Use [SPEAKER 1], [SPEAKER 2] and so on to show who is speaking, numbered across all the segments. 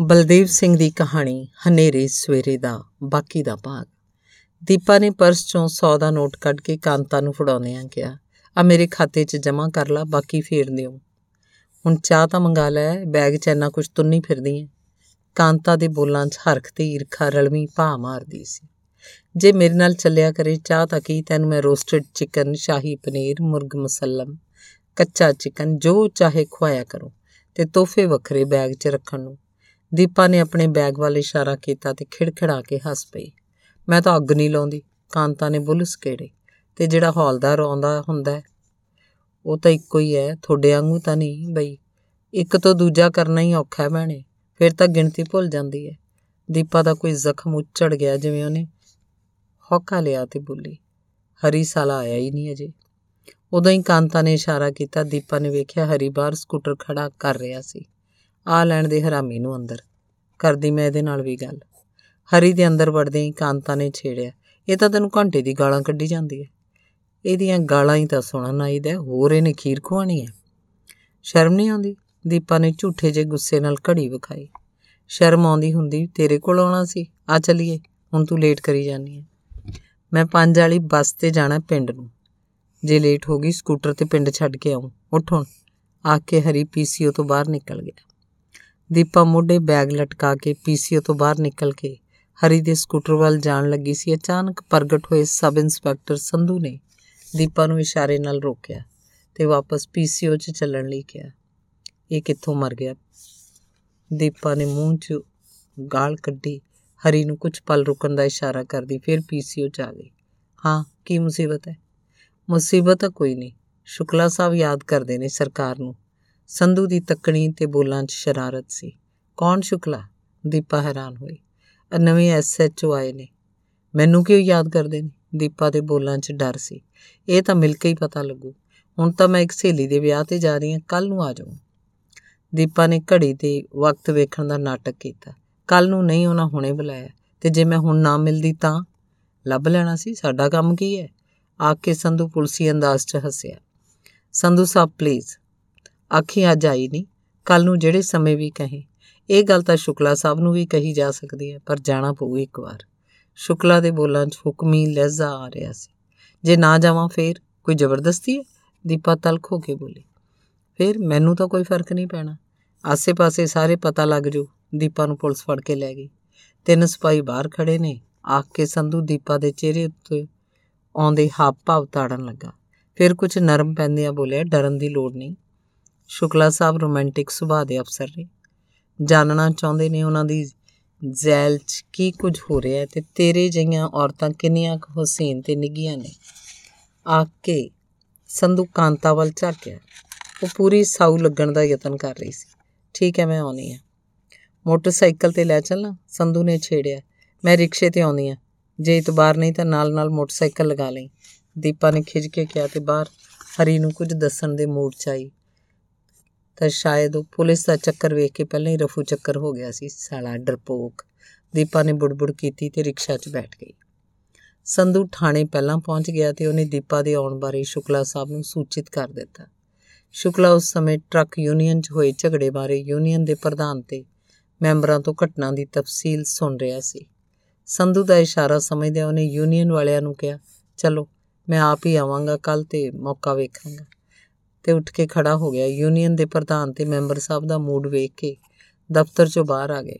[SPEAKER 1] ਬਲਦੇਵ ਸਿੰਘ ਦੀ ਕਹਾਣੀ ਹਨੇਰੇ ਸਵੇਰੇ ਦਾ, ਬਾਕੀ ਦਾ ਭਾਗ। ਦੀਪਾ ਨੇ ਪਰਸ ਚੋਂ 100 ਦਾ ਨੋਟ ਕੱਢ ਕੇ ਕਾਂਤਾ ਨੂੰ ਫੜਾਉਂਦਿਆਂ ਕਿਹਾ, ਆ ਮੇਰੇ ਖਾਤੇ 'ਚ ਜਮ੍ਹਾਂ ਕਰ ਲਾ, ਬਾਕੀ ਫੇਰ ਦਿਓ। ਹੁਣ ਚਾਹ ਤਾਂ ਮੰਗਾ ਲੈ, ਬੈਗ 'ਚ ਇੰਨਾ ਕੁਝ ਤੁੰਨੀ ਫਿਰਦੀ ਐ ਕਾਂਤਾ ਦੇ ਬੋਲਾਂ 'ਚ ਹਰਖ ਤੇ ਈਰਖਾ ਰਲਵੀਂ ਭਾ ਮਾਰਦੀ ਸੀ। ਜੇ ਮੇਰੇ ਨਾਲ ਚੱਲਿਆ ਕਰੇ ਚਾਹ ਤਾਂ ਕੀ, ਤੈਨੂੰ ਮੈਂ ਰੋਸਟਡ ਚਿਕਨ, ਸ਼ਾਹੀ ਪਨੀਰ, ਮੁਰਗ ਮੁਸੱਲਮ, ਕੱਚਾ ਚਿਕਨ, ਜੋ ਚਾਹੇ ਖਵਾਇਆ ਕਰੋ ਤੇ ਤੋਹਫੇ ਵੱਖਰੇ ਬੈਗ 'ਚ ਰੱਖਣ ਨੂੰ। ਦੀਪਾ ਨੇ ਆਪਣੇ ਬੈਗ ਵੱਲ ਇਸ਼ਾਰਾ ਕੀਤਾ ਤੇ ਖਿੜਖਿੜਾ ਕੇ ਹੱਸ ਪਈ। ਮੈਂ ਤਾਂ ਅੱਗ ਨਹੀਂ ਲਾਉਂਦੀ, ਕਾਂਤਾ ਨੇ ਬੁਲਸ ਕਿਹੜੇ ਤੇ ਜਿਹੜਾ ਹੌਲਦਾਰ ਆਉਂਦਾ ਹੁੰਦਾ ਉਹ ਤਾਂ ਇੱਕੋ ਹੀ ਹੈ, ਤੁਹਾਡੇ ਵਾਂਗੂ ਤਾਂ ਨਹੀਂ ਬਈ। ਇੱਕ ਤੋਂ ਦੂਜਾ ਕਰਨਾ ਹੀ ਔਖਾ ਹੈ ਭੈਣੇ, ਫਿਰ ਤਾਂ ਗਿਣਤੀ ਭੁੱਲ ਜਾਂਦੀ ਹੈ। ਦੀਪਾ ਦਾ ਕੋਈ ਜ਼ਖਮ ਉੱਚੜ ਗਿਆ ਜਿਵੇਂ ਉਹਨੇ ਹੌਕਾ ਲਿਆ ਤੇ ਬੋਲੀ, ਹਰੀ ਸਾਲਾ ਆਇਆ ਹੀ ਨਹੀਂ ਅਜੇ। ਉਦੋਂ ਹੀ ਕਾਂਤਾ ਨੇ ਇਸ਼ਾਰਾ ਕੀਤਾ, ਦੀਪਾ ਨੇ ਵੇਖਿਆ ਹਰੀ ਬਾਹਰ ਸਕੂਟਰ ਖੜਾ ਕਰ ਰਿਹਾ ਸੀ। ਆ ਲੈਣ ਦੇ ਹਰਾਮੀ ਨੂੰ ਅੰਦਰ। ਕਰਦੀ ਮੈਂ ਇਹਦੇ ਨਾਲ ਵੀ ਗੱਲ। ਹਰੀ ਦੇ ਅੰਦਰ ਵੜਦੇ ਹੀ ਕਾਂਤਾ ਨੇ ਛੇੜਿਆ। ਇਹ ਤਾਂ ਤੈਨੂੰ ਘੰਟੇ ਦੀ ਗਾਲਾਂ ਕੱਢੀ ਜਾਂਦੀ ਹੈ ਇਹਦੀਆਂ ਗਾਲਾਂ ਹੀ ਤਾਂ ਸੁਣਨ ਆਈਦਾ ਹੋਰ ਇਹਨੇ ਖੀਰ ਖਵਾਣੀ ਹੈ ਸ਼ਰਮ ਨਹੀਂ ਆਉਂਦੀ? ਦੀਪਾ ਨੇ ਝੂਠੇ ਜੇ ਗੁੱਸੇ ਨਾਲ ਘੜੀ ਵਿਖਾਈ। ਸ਼ਰਮ ਆਉਂਦੀ ਹੁੰਦੀ, ਤੇਰੇ ਕੋਲ ਆਉਣਾ ਸੀ? ਆ ਚਲੀਏ, ਹੁਣ ਤੂੰ ਲੇਟ ਕਰੀ ਜਾਨੀ ਹੈ ਮੈਂ ਪੰਜ ਵਾਲੀ ਬੱਸ ਤੇ ਜਾਣਾ ਪਿੰਡ ਨੂੰ। ਜੇ ਲੇਟ ਹੋ ਗਈ, ਸਕੂਟਰ ਤੇ ਪਿੰਡ ਛੱਡ ਕੇ ਆਉਂ ਉੱਠ ਹੁਣ। ਆ ਕੇ ਹਰੀ ਪੀਸੀਓ ਤੋਂ ਬਾਹਰ ਨਿਕਲ ਗਿਆ। ਦੀਪਾ ਮੋਢੇ ਬੈਗ ਲਟਕਾ ਕੇ ਪੀਸੀਓ ਤੋਂ ਬਾਹਰ ਨਿਕਲ ਕੇ ਹਰੀ ਦੇ ਸਕੂਟਰ ਵੱਲ ਜਾਣ ਲੱਗੀ ਸੀ। ਅਚਾਨਕ ਪ੍ਰਗਟ ਹੋਏ ਸਬ ਇੰਸਪੈਕਟਰ ਸੰਧੂ ਨੇ ਦੀਪਾ ਨੂੰ ਇਸ਼ਾਰੇ ਨਾਲ ਰੋਕਿਆ ਤੇ ਵਾਪਸ ਪੀਸੀਓ 'ਚ ਚੱਲਣ ਲਈ ਕਿਹਾ। ਇਹ ਕਿੱਥੋਂ ਮਰ ਗਿਆ? ਦੀਪਾ ਨੇ ਮੂੰਹ 'ਚ ਗਾਲ ਕੱਢੀ। ਹਰੀ ਨੂੰ ਕੁਝ ਪਲ ਰੁਕਣ ਦਾ ਇਸ਼ਾਰਾ ਕਰਦੀ, ਫਿਰ ਪੀਸੀਓ 'ਚ ਆ ਗਈ। ਹਾਂ, ਕੀ ਮੁਸੀਬਤ ਹੈ? ਮੁਸੀਬਤ ਕੋਈ ਨਹੀਂ। ਸ਼ੁਕਲਾ ਸਾਹਿਬ ਯਾਦ ਕਰਦੇ ਨੇ ਸਰਕਾਰ ਨੂੰ। ਸੰਧੂ ਦੀ ਤੱਕਣੀ ਤੇ ਬੋਲਾਂ 'ਚ ਸ਼ਰਾਰਤ ਸੀ। ਕੌਣ ਸ਼ੁਕਲਾ? ਦੀਪਾ ਹੈਰਾਨ ਹੋਈ। ਨਵੇਂ ਐਸਐਚਓ ਆਏ ਨੇ। ਮੈਨੂੰ ਕਿਉਂ ਯਾਦ ਕਰਦੇ ਨੇ? ਦੀਪਾ ਦੇ ਬੋਲਾਂ 'ਚ ਡਰ ਸੀ। ਇਹ ਤਾਂ ਮਿਲ ਕੇ ਹੀ ਪਤਾ ਲੱਗੂ। ਹੁਣ ਤਾਂ ਮੈਂ ਇੱਕ ਸਹੇਲੀ ਦੇ ਵਿਆਹ ਤੇ ਜਾ ਰਹੀ ਹਾਂ ਕੱਲ ਨੂੰ ਆ ਜਾਊਂ। ਦੀਪਾ ਨੇ ਘੜੀ ਤੇ ਵਕਤ ਵੇਖਣ ਦਾ ਨਾਟਕ ਕੀਤਾ। ਕੱਲ ਨੂੰ ਨਹੀਂ ਉਹਨਾਂ ਹੁਣੇ ਬੁਲਾਇਆ। ਤੇ ਜੇ ਮੈਂ ਹੁਣ ਨਾ ਮਿਲਦੀ ਤਾਂ? ਲੱਭ ਲੈਣਾ ਸੀ? ਸਾਡਾ ਕੰਮ ਕੀ ਹੈ? ਆ ਕੇ ਸੰਧੂ ਪੁਲਸੀ ਅੰਦਾਜ਼ 'ਚ ਹੱਸਿਆ। ਸੰਧੂ ਸਾਹਿਬ ਪਲੀਜ਼ ਆਖੀ, ਅੱਜ ਆਈ ਨਹੀਂ ਕੱਲ ਨੂੰ ਜਿਹੜੇ ਸਮੇਂ ਵੀ ਕਹੇ। ਇਹ ਗੱਲ ਤਾਂ ਸ਼ੁਕਲਾ ਸਾਹਿਬ ਨੂੰ ਵੀ ਕਹੀ ਜਾ ਸਕਦੀ ਹੈ, ਪਰ ਜਾਣਾ ਪਊ ਇੱਕ ਵਾਰ। ਸ਼ੁਕਲਾ ਦੇ ਬੋਲਾਂ 'ਚ ਹੁਕਮੀ ਲਹਿਜ਼ਾ ਆ ਰਿਹਾ ਸੀ। ਜੇ ਨਾ ਜਾਵਾਂ ਫੇਰ? ਕੋਈ ਜ਼ਬਰਦਸਤੀ ਹੈ? ਦੀਪਾ ਤਲਖ ਹੋ ਕੇ ਬੋਲੀ। ਫੇਰ ਮੈਨੂੰ ਤਾਂ ਕੋਈ ਫ਼ਰਕ ਨਹੀਂ ਪੈਣਾ। ਆਸੇ-ਪਾਸੇ ਸਾਰੇ ਪਤਾ ਲੱਗ ਜੂ। ਦੀਪਾ ਨੂੰ ਪੁਲਿਸ ਫੜ ਕੇ ਲੈ ਗਈ। ਤਿੰਨ ਸਿਪਾਹੀ ਬਾਹਰ ਖੜੇ ਨੇ। ਆਖ ਕੇ ਸੰਧੂ ਦੀਪਾ ਦੇ ਚਿਹਰੇ ਉੱਤੇ ਆਉਂਦੇ ਹਾਵ ਭਾਵ ਤਾੜਨ ਲੱਗਾ। ਫਿਰ ਕੁਝ ਨਰਮ ਪੈਂਦਿਆਂ ਬੋਲਿਆ, ਡਰਨ ਦੀ ਲੋੜ ਨਹੀਂ। ਸ਼ੁਕਲਾ ਸਾਹਿਬ ਰੋਮਾਂਟਿਕ ਸੁਭਾਅ ਦੇ ਅਫਸਰ ਨੇ। ਜਾਣਨਾ ਚਾਹੁੰਦੇ ਨੇ ਉਹਨਾਂ ਦੀ ਜ਼ੈਲ 'ਚ ਕੀ ਕੁਝ ਹੋ ਰਿਹਾ ਹੈ ਤੇ ਤੇਰੇ ਜਿਹੀਆਂ ਔਰਤਾਂ ਕਿੰਨੀਆਂ ਕੁ ਹੁਸੈਨ ਤੇ ਨਿੱਗੀਆਂ ਨੇ। ਆ ਕੇ ਸੰਧੂ ਕਾਂਤਾ ਵੱਲ ਝਾਕਿਆ। ਉਹ ਪੂਰੀ ਸਾਊ ਲੱਗਣ ਦਾ ਯਤਨ ਕਰ ਰਹੀ ਸੀ। ਠੀਕ ਹੈ, ਮੈਂ ਆਉਣੀ ਆ ਮੋਟਰਸਾਈਕਲ ਤੇ ਲੈ ਚੱਲਾਂ? ਸੰਧੂ ਨੇ ਛੇੜਿਆ। ਮੈਂ ਰਿਕਸ਼ੇ ਤੇ ਆਉਣੀ ਆ ਜੇ ਇਤਬਾਰ ਨਹੀਂ ਤਾਂ ਨਾਲ ਨਾਲ ਮੋਟਰਸਾਈਕਲ ਲਗਾ ਲਈ। ਦੀਪਾ ਨੇ ਖਿੱਚ ਕੇ ਕਿਹਾ ਤੇ ਬਾਹਰ ਹਰੀ ਨੂੰ ਕੁਝ ਦੱਸਣ ਦੇ ਮੂਡ ਚ ਆਈ। ਤਾਂ ਸ਼ਾਇਦ ਉਹ ਪੁਲਿਸ ਦਾ ਚੱਕਰ ਵੇਖ ਕੇ ਪਹਿਲਾਂ ਹੀ ਰਫੂ ਚੱਕਰ ਹੋ ਗਿਆ ਸੀ, ਸਾਲਾ ਡਰਪੋਕ। ਦੀਪਾ ਨੇ ਬੁੜਬੁੜ ਕੀਤੀ ਤੇ ਰਿਕਸ਼ਾ 'ਚ ਬੈਠ ਗਈ। ਸੰਧੂ ਥਾਣੇ ਪਹਿਲਾਂ ਪਹੁੰਚ ਗਿਆ ਤੇ ਉਹਨੇ ਦੀਪਾ ਦੇ ਆਉਣ ਬਾਰੇ ਸ਼ੁਕਲਾ ਸਾਹਿਬ ਨੂੰ ਸੂਚਿਤ ਕਰ ਦਿੱਤਾ। ਸ਼ੁਕਲਾ ਉਸ ਸਮੇਂ ਟਰੱਕ ਯੂਨੀਅਨ 'ਚ ਹੋਏ ਝਗੜੇ ਬਾਰੇ ਯੂਨੀਅਨ ਦੇ ਪ੍ਰਧਾਨ ਤੇ ਮੈਂਬਰਾਂ ਤੋਂ ਘਟਨਾ ਦੀ ਤਫਸੀਲ ਸੁਣ ਰਿਹਾ ਸੀ। ਸੰਧੂ ਦਾ ਇਸ਼ਾਰਾ ਸਮਝਦਿਆਂ ਉਹਨੇ ਯੂਨੀਅਨ ਵਾਲਿਆਂ ਨੂੰ ਕਿਹਾ, ਚਲੋ, ਮੈਂ ਆਪ ਹੀ ਆਵਾਂਗਾ ਕੱਲ ਤੇ ਮੌਕਾ ਵੇਖਾਂਗਾ। ਤੇ ਉੱਠ ਕੇ ਖੜਾ ਹੋ ਗਿਆ। ਯੂਨੀਅਨ ਦੇ ਪ੍ਰਧਾਨ ਤੇ ਮੈਂਬਰ ਸਾਹਿਬ ਦਾ ਮੂਡ ਵੇਖ ਕੇ ਦਫ਼ਤਰ 'ਚੋਂ ਬਾਹਰ ਆ ਗਏ।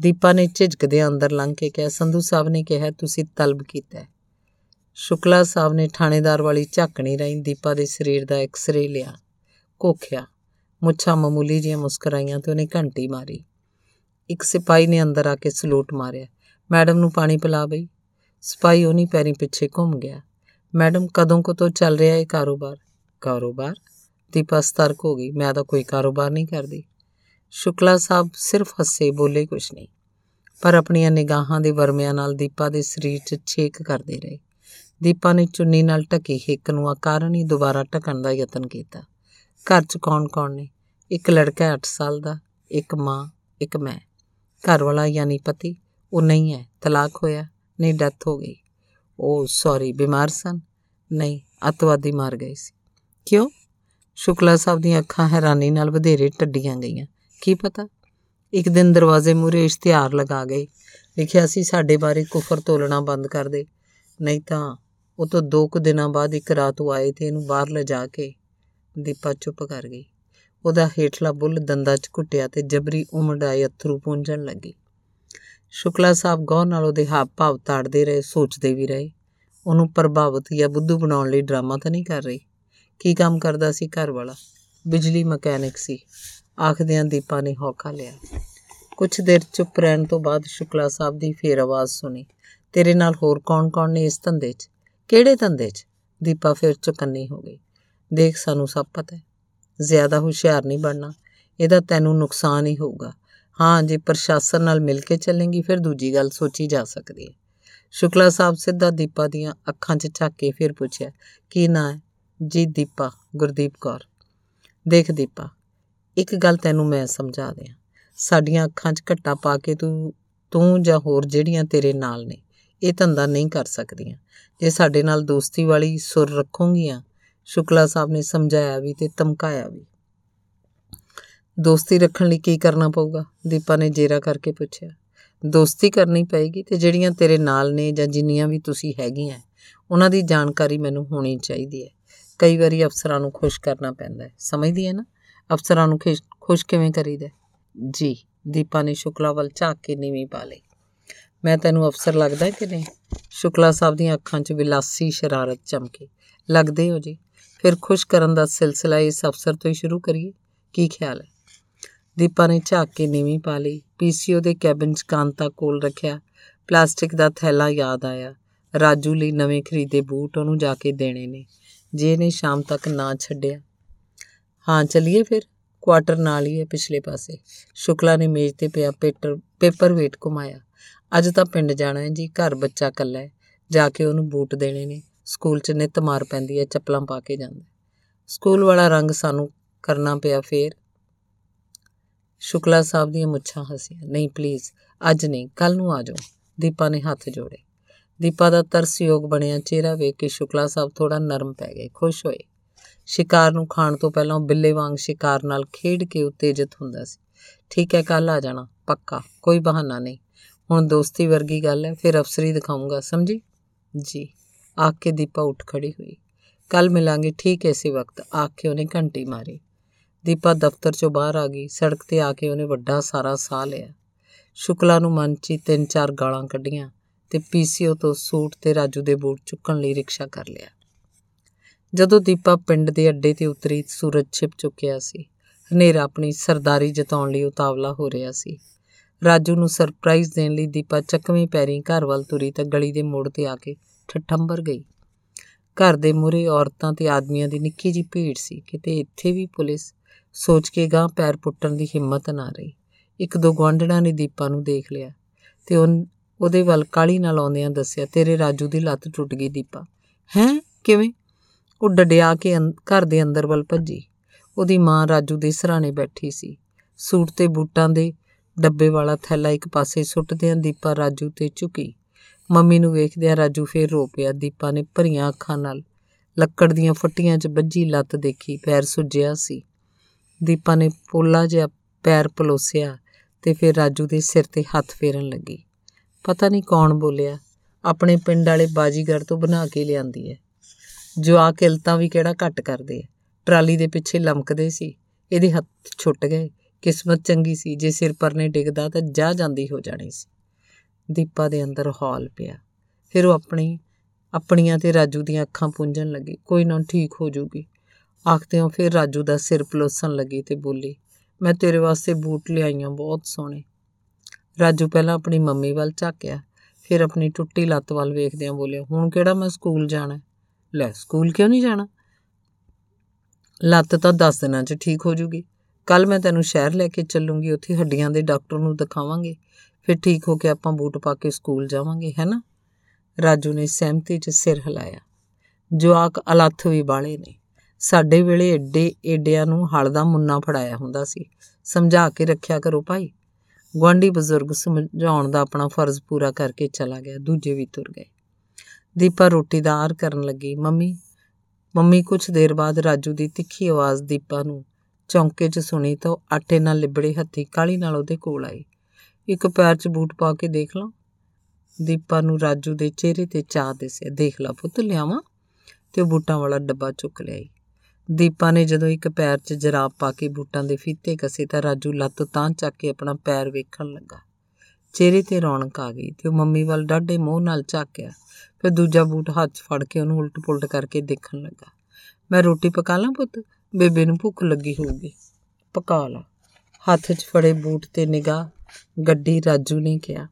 [SPEAKER 1] ਦੀਪਾ ਨੇ ਝਿਜਕਦੇ ਅੰਦਰ ਲੰਘ ਕੇ ਕਿਹਾ, ਸੰਧੂ ਸਾਹਿਬ ਨੇ ਕਿਹਾ, ਤੁਸੀਂ ਤਲਬ ਕੀਤਾ ਸ਼ੁਕਲਾ ਸਾਹਿਬ ਨੇ ਥਾਣੇਦਾਰ ਵਾਲੀ ਝਾਕਣੀ ਰਾਈ ਦੀਪਾ ਦੇ ਸਰੀਰ ਦਾ ਐਕਸ-ਰੇ ਲਿਆ ਕੋਖਿਆ ਮੁੱਛਾਂ ਮਾਮੂਲੀ ਜਿਹੀਆਂ ਮੁਸਕਰਾਈਆਂ ਤੇ ਉਹਨੇ ਘੰਟੀ ਮਾਰੀ। ਇੱਕ ਸਿਪਾਹੀ ਨੇ ਅੰਦਰ ਆ ਕੇ ਸਲੂਟ ਮਾਰਿਆ। ਮੈਡਮ ਨੂੰ ਪਾਣੀ ਪਿਲਾ ਬਈ। ਸਿਪਾਹੀ ਉਹਨੀ ਪੈਰੀ ਪਿੱਛੇ ਘੁੰਮ ਗਿਆ। ਮੈਡਮ, ਕਦੋਂ ਕੋ ਤੋਂ ਚੱਲ ਰਿਹਾ ਇਹ ਕਾਰੋਬਾਰ? ਕਾਰੋਬਾਰ ਦੀਪਾ ਸਤਰਕ ਹੋ ਗਈ। ਮੈਂ ਤਾਂ ਕੋਈ ਕਾਰੋਬਾਰ ਨਹੀਂ ਕਰਦੀ। ਸ਼ੁਕਲਾ ਸਾਹਿਬ ਸਿਰਫ ਹੱਸੇ, ਬੋਲੇ ਕੁਛ ਨਹੀਂ। ਪਰ ਆਪਣੀਆਂ ਨਿਗਾਹਾਂ ਦੇ ਵਰਮਿਆਂ ਨਾਲ ਦੀਪਾ ਦੇ ਸਰੀਰ 'ਚ ਛੇਕ ਕਰਦੇ ਰਹੇ। ਦੀਪਾ ਨੇ ਚੁੰਨੀ ਨਾਲ ਢਕੀ, ਹਿੱਕ ਨੂੰ ਆਕਾਰਨ ਹੀ ਦੁਬਾਰਾ ਢਕਣ ਦਾ ਯਤਨ ਕੀਤਾ। ਘਰ 'ਚ ਕੌਣ-ਕੌਣ ਨੇ? ਇੱਕ ਲੜਕਾ 8 ਸਾਲ ਦਾ, ਇੱਕ ਮਾਂ, ਇੱਕ ਮੈਂ। ਘਰ ਵਾਲਾ ਯਾਨੀ ਪਤੀ ਉਹ ਨਹੀਂ ਹੈ। ਤਲਾਕ ਹੋਇਆ, ਨਹੀਂ ਡੈਥ ਹੋ ਗਈ। ਉਹ ਸੌਰੀ ਬਿਮਾਰ ਸਨ? ਨਹੀਂ, ਅਤਵਾਦੀ ਮਾਰ ਗਏ ਸੀ। ਕਿਉਂ? ਸ਼ੁਕਲਾ ਸਾਹਿਬ ਦੀਆਂ ਅੱਖਾਂ ਹੈਰਾਨੀ ਨਾਲ ਵਧੇਰੇ ਟੱਡੀਆਂ ਗਈਆਂ। ਕੀ ਪਤਾ? ਇੱਕ ਦਿਨ ਦਰਵਾਜ਼ੇ ਮੂਹਰੇ ਇਸ਼ਤਿਹਾਰ ਲਗਾ ਗਈ ਲਿਖਿਆ ਸੀ, ਸਾਡੇ ਬਾਰੇ ਕੁਫਰ ਤੋਲਣਾ ਬੰਦ ਕਰ ਦੇ। ਨਹੀਂ ਤਾਂ ਉਹ ਤੋਂ ਦੋ ਕੁ ਦਿਨਾਂ ਬਾਅਦ ਇੱਕ ਰਾਤ ਉਹ ਆਏ ਤੇ ਇਹਨੂੰ ਬਾਹਰ ਲਿਜਾ ਕੇ ਦੀਪਾ ਚੁੱਪ ਕਰ ਗਈ। ਉਹਦਾ ਹੇਠਲਾ ਬੁੱਲ ਦੰਦਾਂ 'ਚ ਘੁੱਟਿਆ ਤੇ ਜਬਰੀ ਉਮੜ ਆਏ ਅਥਰੂ ਪੂੰਝਣ ਲੱਗੀ। ਸ਼ੁਕਲਾ ਸਾਹਿਬ ਗੌਰ ਨਾਲ ਉਹਦੇ ਹਾਵ ਭਾਵ ਤਾੜਦੇ ਰਹੇ, ਸੋਚਦੇ ਵੀ ਰਹੇ। ਉਹਨੂੰ ਪ੍ਰਭਾਵਿਤ ਜਾਂ ਬੁੱਧੂ ਬਣਾਉਣ ਲਈ ਡਰਾਮਾ ਤਾਂ ਨਹੀਂ ਕਰ ਰਹੀ। ਕੀ ਕੰਮ ਕਰਦਾ ਸੀ ਘਰ ਵਾਲਾ? ਬਿਜਲੀ ਮਕੈਨਿਕ ਸੀ। ਆਖਦਿਆਂ ਦੀਪਾ ਨੇ ਹੌਕਾ ਲਿਆ। ਕੁਝ ਦੇਰ ਚੁੱਪ ਰਹਿਣ ਤੋਂ ਬਾਅਦ ਸ਼ੁਕਲਾ ਸਾਹਿਬ ਦੀ ਫੇਰ ਆਵਾਜ਼ ਸੁਣੀ। ਤੇਰੇ ਨਾਲ ਹੋਰ ਕੌਣ-ਕੌਣ ਨੇ ਇਸ ਧੰਦੇ 'ਚ? ਕਿਹੜੇ ਧੰਦੇ 'ਚ? ਦੀਪਾ ਫਿਰ ਚੁਕੰਨੀ ਹੋ ਗਈ। ਦੇਖ, ਸਾਨੂੰ ਸਭ ਪਤਾ ਹੈ। ਜ਼ਿਆਦਾ ਹੁਸ਼ਿਆਰ ਨਹੀਂ ਬਣਨਾ। ਇਹਦਾ ਤੈਨੂੰ ਨੁਕਸਾਨ ਹੀ ਹੋਊਗਾ। ਹਾਂ, ਜੇ ਪ੍ਰਸ਼ਾਸਨ ਨਾਲ ਮਿਲ ਕੇ ਚੱਲੇਂਗੀ, ਫਿਰ ਦੂਜੀ ਗੱਲ ਸੋਚੀ ਜਾ ਸਕਦੀ ਹੈ। ਸ਼ੁਕਲਾ ਸਾਹਿਬ ਸਿੱਧਾ ਦੀਪਾ ਦੀਆਂ ਅੱਖਾਂ 'ਚ ਝਾਕ ਕੇ ਫਿਰ ਪੁੱਛਿਆ, ਕੀ ਨਾਂ ਹੈ? ਜੀ ਦੀਪਾ, ਗੁਰਦੀਪ ਕੌਰ। ਦੇਖ ਦੀਪਾ, ਇੱਕ ਗੱਲ ਤੈਨੂੰ ਮੈਂ ਸਮਝਾ ਦਿਆਂ। ਸਾਡੀਆਂ ਅੱਖਾਂ 'ਚ ਘੱਟਾ ਪਾ ਕੇ ਤੂੰ ਤੂੰ ਜਾਂ ਹੋਰ ਜਿਹੜੀਆਂ ਤੇਰੇ ਨਾਲ ਨੇ, ਇਹ ਧੰਦਾ ਨਹੀਂ ਕਰ ਸਕਦੀਆਂ। ਜੇ ਸਾਡੇ ਨਾਲ ਦੋਸਤੀ ਵਾਲੀ ਸੁਰ ਰੱਖੋਗੀਆਂ, ਸ਼ੁਕਲਾ ਸਾਹਿਬ ਨੇ ਸਮਝਾਇਆ ਵੀ ਤੇ ਧਮਕਾਇਆ ਵੀ। ਦੋਸਤੀ ਰੱਖਣ ਲਈ ਕੀ ਕਰਨਾ ਪਊਗਾ? ਦੀਪਾ ਨੇ ਜੇਰਾ ਕਰਕੇ ਪੁੱਛਿਆ। ਦੋਸਤੀ ਕਰਨੀ ਪਏਗੀ ਤੇ ਜਿਹੜੀਆਂ ਤੇਰੇ ਨਾਲ ਨੇ ਜਾਂ ਜਿੰਨੀਆਂ ਵੀ ਤੁਸੀਂ ਹੈਗੀਆਂ, ਉਹਨਾਂ ਦੀ ਜਾਣਕਾਰੀ ਮੈਨੂੰ ਹੋਣੀ ਚਾਹੀਦੀ ਹੈ। ਕਈ ਵਾਰੀ ਅਫਸਰਾਂ ਨੂੰ ਖੁਸ਼ ਕਰਨਾ ਪੈਂਦਾ ਹੈ। ਸਮਝਦੀ ਹੈ ਨਾ? ਅਫਸਰਾਂ ਨੂੰ ਖੁਸ਼ ਕਿਵੇਂ ਕਰੀਦਾ ਜੀ, ਦੀਪਾ ਨੇ ਸ਼ੁਕਲਾ ਵੱਲ ਝਾਕ ਕੇ ਨੀਵੀਂ ਪਾ ਲਈ। ਮੈਂ ਤੈਨੂੰ ਅਫਸਰ ਲੱਗਦਾ ਕਿ ਨਹੀਂ? ਸ਼ੁਕਲਾ ਸਾਹਿਬ ਦੀਆਂ ਅੱਖਾਂ 'ਚ ਵਿਲਾਸੀ ਸ਼ਰਾਰਤ ਚਮਕੀ। ਲੱਗਦੇ ਹੋ ਜੀ? ਫਿਰ ਖੁਸ਼ ਕਰਨ ਦਾ ਸਿਲਸਿਲਾ ਇਸ ਅਫਸਰ ਤੋਂ ਹੀ ਸ਼ੁਰੂ ਕਰੀਏ। ਕੀ ਖਿਆਲ ਹੈ? ਦੀਪਾ ਨੇ ਝਾਕ ਕੇ ਨੀਵੀਂ ਪਾ ਲਈ। ਪੀਸੀਓ ਦੇ ਕੈਬਨ 'ਚ ਕਾਂਤਾ ਕੋਲ ਰੱਖਿਆ। ਪਲਾਸਟਿਕ ਦਾ ਥੈਲਾ ਯਾਦ ਆਇਆ। ਰਾਜੂ ਲਈ ਨਵੇਂ ਖਰੀਦੇ ਬੂਟ ਉਹਨੂੰ ਜਾ ਕੇ ਦੇਣੇ ਨੇ। ਜੇ ਨੇ ਸ਼ਾਮ ਤੱਕ ਨਾ ਛੱਡਿਆ। ਹਾਂ, ਚਲਿਏ ਫਿਰ। ਕੁਆਟਰ ਨਾਲ ਹੀ ਹੈ ਪਿਛਲੇ ਪਾਸੇ। ਸ਼ੁਕਲਾ ਨੇ ਮੇਜ਼ ਤੇ ਪਿਆ ਪੇਪਰ ਪੇਪਰ ਵੇਟ ਘੁਮਾਇਆ। ਅੱਜ ਤਾਂ ਪਿੰਡ ਜਾਣਾ ਹੈ ਜੀ, ਘਰ ਬੱਚਾ ਕੱਲਾ ਹੈ। ਜਾ ਕੇ ਉਹਨੂੰ ਬੂਟ ਦੇਣੇ ਨੇ। ਸਕੂਲ 'ਚ ਨਿੱਤ ਮਾਰ ਪੈਂਦੀ ਹੈ, ਚੱਪਲਾਂ ਪਾ ਕੇ ਜਾਂਦਾ ਸਕੂਲ ਵਾਲਾ ਰੰਗ ਸਾਨੂੰ ਕਰਨਾ ਪਿਆ ਫੇਰ। ਸ਼ੁਕਲਾ ਸਾਹਿਬ ਦੀਆਂ ਮੁੱਛਾਂ ਹਸੀਆਂ। ਨਹੀਂ ਪਲੀਜ਼ ਅੱਜ ਨਹੀਂ ਕੱਲ ਨੂੰ ਆ ਜਾਓ। ਦੀਪਾ ਨੇ ਹੱਥ ਜੋੜੇ। ਦੀਪਾ ਦਾ ਤਰਸਯੋਗ ਬਣਿਆ, ਚਿਹਰਾ ਵੇਖ ਕੇ ਸ਼ੁਕਲਾ ਸਾਹਿਬ ਥੋੜਾ ਨਰਮ ਪੈ ਗਏ, ਖੁਸ਼ ਹੋਏ। ਸ਼ਿਕਾਰ ਨੂੰ ਖਾਣ ਤੋਂ ਪਹਿਲਾਂ ਬਿੱਲੇ ਵਾਂਗ ਸ਼ਿਕਾਰ ਨਾਲ ਖੇਡ ਕੇ ਉਤੇਜਿਤ ਹੁੰਦਾ ਸੀ। ਠੀਕ ਹੈ ਕੱਲ ਆ ਜਾਣਾ, ਪੱਕਾ, ਕੋਈ ਬਹਾਨਾ ਨਹੀਂ। ਹੁਣ ਦੋਸਤੀ ਵਰਗੀ ਗੱਲ ਹੈ, ਫਿਰ ਅਫਸਰੀ ਦਿਖਾਉਂਗਾ ਸਮਝੀ? ਜੀ। ਆਖ ਕੇ ਦੀਪਾ ਉੱਠ ਖੜੀ ਹੋਈ। ਕੱਲ ਮਿਲਾਂਗੇ, ਠੀਕ ਐਸੇ ਵਕਤ। ਆਖ ਕੇ ਉਹਨੇ ਘੰਟੀ ਮਾਰੀ। ਦੀਪਾ ਦਫ਼ਤਰ ਚੋਂ ਬਾਹਰ ਆ ਗਈ, ਸੜਕ ਤੇ ਆ ਕੇ ਉਹਨੇ ਵੱਡਾ ਸਾਰਾ ਸਾਹ ਲਿਆ। ਸ਼ੁਕਲਾ ਨੂੰ ਮਨ 'ਚ ਤਿੰਨ ਚਾਰ ਗਾਲਾਂ ਕੱਢੀਆਂ। ਤੇ ਪੀਸੀਓ ਤੋਂ ਸੂਟ ਤੇ ਰਾਜੂ ਦੇ ਬੂਟ ਚੁੱਕਣ ਲਈ ਰਿਕਸ਼ਾ ਕਰ ਲਿਆ। ਜਦੋਂ ਦੀਪਾ ਪਿੰਡ ਦੇ ਅੱਡੇ ਤੇ ਉਤਰੀ, ਸੂਰਜ ਛਿਪ ਚੁੱਕਿਆ ਸੀ। ਹਨੇਰਾ ਆਪਣੀ ਸਰਦਾਰੀ ਜਤਾਉਣ ਲਈ ਉਤਾਵਲਾ ਹੋ ਰਿਹਾ ਸੀ। ਰਾਜੂ ਨੂੰ ਸਰਪ੍ਰਾਈਜ਼ ਦੇਣ ਲਈ ਦੀਪਾ ਚੱਕਵੇਂ ਪੈਰੀਂ ਘਰ ਵੱਲ ਤੁਰੀ ਤਾਂ ਗਲੀ ਦੇ ਮੋੜ ਤੇ ਆ ਕੇ ਠੱਠੰਬਰ ਗਈ। ਘਰ ਦੇ ਮੂਰੇ ਔਰਤਾਂ ਤੇ ਆਦਮੀਆਂ ਦੀ ਨਿੱਕੀ ਜੀ ਭੀੜ ਸੀ। ਕਿਤੇ ਇੱਥੇ ਵੀ ਪੁਲਿਸ ਸੋਚ ਕੇ ਗਾਂ ਪੈਰ ਪੁੱਟਣ ਦੀ ਹਿੰਮਤ ਨਾ ਰਹੀ। ਇੱਕ ਦੋ ਗਵਾਂਢਣਾ ਨੇ ਦੀਪਾ ਨੂੰ ਦੇਖ ਲਿਆ ਤੇ ਉਹਦੇ ਵੱਲ ਕਾਲੀ ਨਾਲ ਆਉਂਦਿਆਂ ਦੱਸਿਆ, ਤੇਰੇ ਰਾਜੂ ਦੀ ਲੱਤ ਟੁੱਟ ਗਈ ਦੀਪਾ। ਹੈ? ਕਿਵੇਂ? ਉਹ ਡਡਿਆ ਕੇ ਘਰ ਦੇ ਅੰਦਰ ਵੱਲ ਭੱਜੀ। ਉਹਦੀ ਮਾਂ ਰਾਜੂ ਦੇ ਸਰਾਣੇ ਬੈਠੀ ਸੀ। ਸੂਟ ਤੇ ਬੂਟਾਂ ਦੇ ਡੱਬੇ ਵਾਲਾ ਥੈਲਾ ਇੱਕ ਪਾਸੇ ਸੁੱਟਦਿਆਂ ਦੀਪਾ ਰਾਜੂ ਤੇ ਝੁਕੀ। ਮੰਮੀ ਨੂੰ ਵੇਖਦਿਆਂ ਰਾਜੂ ਫੇਰ ਰੋ ਪਿਆ। ਦੀਪਾ ਨੇ ਭਰੀਆਂ ਅੱਖਾਂ ਨਾਲ ਲੱਕੜ ਦੀਆਂ ਫੱਟੀਆਂ 'ਚ ਵੱਜੀ ਲੱਤ ਦੇਖੀ, ਪੈਰ ਸੁੱਜਿਆ ਸੀ। ਦੀਪਾ ਨੇ ਪੋਲਾ ਜਿਹਾ ਪੈਰ ਪਲੋਸਿਆ ਤੇ ਫਿਰ ਰਾਜੂ ਦੇ ਸਿਰ ਤੇ ਹੱਥ ਫੇਰਨ ਲੱਗੀ। ਪਤਾ ਨਹੀਂ ਕੌਣ ਬੋਲਿਆ। ਆਪਣੇ ਪਿੰਡ ਵਾਲੇ ਬਾਜੀਗਰ ਤੋਂ ਬਣਾ ਕੇ ਲਿਆਂਦੀ ਹੈ। ਜੋ ਆ ਕਿਲਤਾਂ ਵੀ ਕਿਹੜਾ ਘੱਟ ਕਰਦੇ ਆ। ਟਰਾਲੀ ਦੇ ਪਿੱਛੇ ਲਮਕਦੇ ਸੀ। ਇਹਦੇ ਹੱਥ ਛੁੱਟ ਗਏ। ਕਿਸਮਤ ਚੰਗੀ ਸੀ। ਜੇ ਸਿਰ ਪਰ ਨੇ ਡਿੱਗਦਾ ਤਾਂ ਜਾ ਜਾਂਦੀ ਹੋ ਜਾਣੀ ਸੀ। ਦੀਪਾ ਦੇ ਅੰਦਰ ਹੌਲ ਪਿਆ। ਫਿਰ ਉਹ ਆਪਣੀ, ਆਪਣੀਆਂ ਤੇ ਰਾਜੂ ਦੀਆਂ ਅੱਖਾਂ ਪੁੰਝਣ ਲੱਗੀ। ਕੋਈ ਨਾ ਠੀਕ ਹੋ ਜੂਗੀ। ਆਖਦਿਆਂ ਫਿਰ ਰਾਜੂ ਦਾ ਸਿਰ ਪਲੋਸਣ ਲੱਗੀ ਤੇ ਬੋਲੀ, ਮੈਂ ਤੇਰੇ ਵਾਸਤੇ ਬੂਟ ਲਿਆਈਆਂ ਬਹੁਤ ਸੋਹਣੇ। ਰਾਜੂ ਪਹਿਲਾਂ ਆਪਣੀ ਮੰਮੀ ਵੱਲ ਝਾਕਿਆ, ਫਿਰ ਆਪਣੀ ਟੁੱਟੀ ਲੱਤ ਵੱਲ ਵੇਖਦਿਆਂ ਬੋਲਿਆ, ਹੁਣ ਕਿਹੜਾ ਮੈਂ ਸਕੂਲ ਜਾਣਾ? ਲੈ, ਸਕੂਲ ਕਿਉਂ ਨਹੀਂ ਜਾਣਾ? ਲੱਤ ਤਾਂ 10 ਦਿਨਾਂ 'ਚ ਠੀਕ ਹੋ ਜੂਗੀ। ਕੱਲ ਮੈਂ ਤੈਨੂੰ ਸ਼ਹਿਰ ਲੈ ਕੇ ਚੱਲੂੰਗੀ, ਉੱਥੇ ਹੱਡੀਆਂ ਦੇ ਡਾਕਟਰ ਨੂੰ ਦਿਖਾਵਾਂਗੇ। ਫਿਰ ਠੀਕ ਹੋ ਕੇ ਆਪਾਂ ਬੂਟ ਪਾ ਕੇ ਸਕੂਲ ਜਾਵਾਂਗੇ ਹੈਨਾ ਰਾਜੂ ਨੇ ਸਹਿਮਤੀ 'ਚ ਸਿਰ ਹਿਲਾਇਆ। ਜਵਾਕ ਅਲੱਥ ਵੀ ਬਾਲੇ ਨੇ। ਸਾਡੇ ਵੇਲੇ ਏਡੇ, ਏਡਿਆਂ ਨੂੰ ਹਲ ਦਾ ਮੁੰਨਾ ਫੜਾਇਆ ਹੁੰਦਾ ਸੀ। ਸਮਝਾ ਕੇ ਰੱਖਿਆ ਕਰੋ ਭਾਈ। ਗਵਾਂਢੀ ਬਜ਼ੁਰਗ ਸਮਝਾਉਣ ਦਾ ਆਪਣਾ ਫਰਜ਼ ਪੂਰਾ ਕਰਕੇ ਚਲਾ ਗਿਆ, ਦੂਜੇ ਵੀ ਤੁਰ ਗਏ। ਦੀਪਾ ਰੋਟੀ ਦਾ ਆਰ ਕਰਨ ਲੱਗੀ, ਮੰਮੀ ਮੰਮੀ ਕੁਝ ਦੇਰ ਬਾਅਦ ਰਾਜੂ ਦੀ ਤਿੱਖੀ ਆਵਾਜ਼ ਦੀਪਾ ਨੂੰ ਚੌਂਕੇ 'ਚ ਸੁਣੀ ਤਾਂ ਉਹ ਆਟੇ ਨਾਲ ਲਿਬੜੇ ਹੱਥੀ ਕਾਲੀ ਨਾਲ ਉਹਦੇ ਕੋਲ ਆਈ। ਇੱਕ ਪੈਰ 'ਚ ਬੂਟ ਪਾ ਕੇ ਦੇਖ ਲਾਂ। ਦੀਪਾ ਨੂੰ ਰਾਜੂ ਦੇ ਚਿਹਰੇ ਤੇ ਚਾਹ ਦਿਸਿਆ, ਦੇਖ ਲਾ ਪੁੱਤ, ਲਿਆਵਾਂ? ਤੇ ਉਹ ਬੂਟਾਂ ਵਾਲਾ ਡੱਬਾ ਚੁੱਕ ਲਿਆਈ। ਦੀਪਾ ਨੇ ਜਦੋਂ ਇੱਕ ਪੈਰ 'ਚ ਜਰਾਬ ਪਾ ਕੇ ਬੂਟਾਂ ਦੇ ਫੀਤੇ ਕਸੇ ਤਾਂ ਰਾਜੂ ਲੱਤ ਤਾਂ ਚੱਕ ਕੇ ਆਪਣਾ ਪੈਰ ਵੇਖਣ ਲੱਗਾ। ਚਿਹਰੇ ਤੇ ਰੌਣਕ ਆ ਗਈ ਤੇ ਉਹ ਮੰਮੀ ਵੱਲ ਡਾਢੇ ਮੋਹ ਨਾਲ ਝਾਕਿਆ। ਫਿਰ ਦੂਜਾ ਬੂਟ ਹੱਥ 'ਚ ਫੜ ਕੇ ਉਹਨੂੰ ਉਲਟ-ਪੁਲਟ ਕਰਕੇ ਦੇਖਣ ਲੱਗਾ। ਮੈਂ ਰੋਟੀ ਪਕਾ ਲਾਂ ਪੁੱਤ? ਬੇਬੇ ਨੂੰ ਭੁੱਖ ਲੱਗੀ ਹੋਊਗੀ। ਪਕਾ ਲਾ। ਹੱਥ 'ਚ ਫੜੇ ਬੂਟ ਤੇ ਨਿਗਾਹ ਗੱਡੀ ਰਾਜੂ ਨੇ ਕਿਹਾ।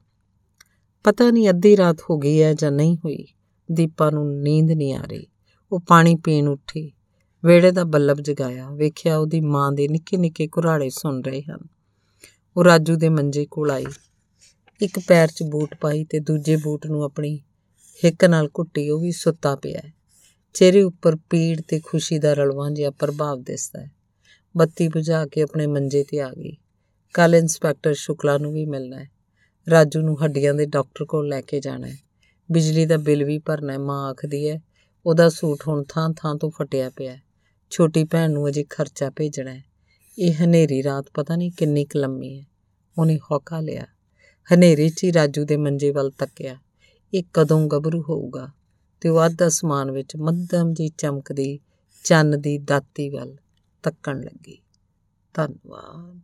[SPEAKER 1] ਪਤਾ ਨਹੀਂ ਅੱਧੀ ਰਾਤ ਹੋ ਗਈ ਹੈ ਜਾਂ ਨਹੀਂ ਹੋਈ। ਦੀਪਾ ਨੂੰ ਨੀਂਦ ਨਹੀਂ ਆ ਰਹੀ। ਉਹ ਪਾਣੀ ਪੀਣ ਉੱਠੀ। ਵੇੜੇ ਦਾ ਬੱਲਬ ਜਗਾਇਆ, ਵੇਖਿਆ ਉਹਦੀ ਮਾਂ ਦੇ ਨਿੱਕੇ ਨਿੱਕੇ ਕੁਰਾੜੇ ਸੁਣ ਰਹੇ ਹਨ। ਉਹ ਰਾਜੂ ਦੇ ਮੰਜੇ ਕੋਲ ਆਈ। ਇੱਕ ਪੈਰ 'ਚ ਬੂਟ ਪਾਈ ਤੇ ਦੂਜੇ ਬੂਟ ਨੂੰ ਆਪਣੀ ਹਿੱਕ ਨਾਲ ਘੁੱਟੀ, ਉਹ ਵੀ ਸੁੱਤਾ ਪਿਆ ਹੈ। ਚਿਹਰੇ ਉੱਪਰ ਪੀੜ ਤੇ ਖੁਸ਼ੀ ਦਾ ਰਲਵਾਂ ਜਿਹਾ ਪ੍ਰਭਾਵ ਦਿਸਦਾ ਹੈ। ਬੱਤੀ ਬੁਝਾ ਕੇ ਆਪਣੇ ਮੰਜੇ ਤੇ ਆ ਗਈ। ਕੱਲ ਇੰਸਪੈਕਟਰ ਸ਼ੁਕਲਾ ਨੂੰ ਵੀ ਮਿਲਣਾ ਹੈ। ਰਾਜੂ ਨੂੰ ਹੱਡੀਆਂ ਦੇ ਡਾਕਟਰ ਕੋਲ ਲੈ ਕੇ ਜਾਣਾ ਹੈ। ਬਿਜਲੀ ਦਾ ਬਿੱਲ ਵੀ ਭਰਨਾ ਹੈ, ਮਾਂ ਆਖਦੀ ਹੈ। ਉਹਦਾ ਸੂਟ ਹੁਣ ਥਾਂ ਥਾਂ ਤੋਂ ਫਟਿਆ ਪਿਆ ਹੈ। ਛੋਟੀ ਭੈਣ ਨੂੰ ਅਜੇ ਖਰਚਾ ਭੇਜਣਾ ਹੈ। ਇਹ ਹਨੇਰੀ ਰਾਤ ਪਤਾ ਨਹੀਂ ਕਿੰਨੀ ਕੁ ਲੰਮੀ ਹੈ। ਉਹਨੇ ਹੌਕਾ ਲਿਆ। ਹਨੇਰੇ 'ਚ ਹੀ ਰਾਜੂ ਦੇ ਮੰਜੇ ਵੱਲ ਤੱਕਿਆ। ਇਹ ਕਦੋਂ ਗੱਭਰੂ ਹੋਊਗਾ? ਤੇ ਉਹ ਅੱਧ ਅਸਮਾਨ ਵਿੱਚ ਮੱਧਮ ਜੀ ਚਮਕਦੀ ਚੰਨ ਦੀ ਦਾਤੀ ਵੱਲ ਤੱਕਣ ਲੱਗੀ। ਧੰਨਵਾਦ।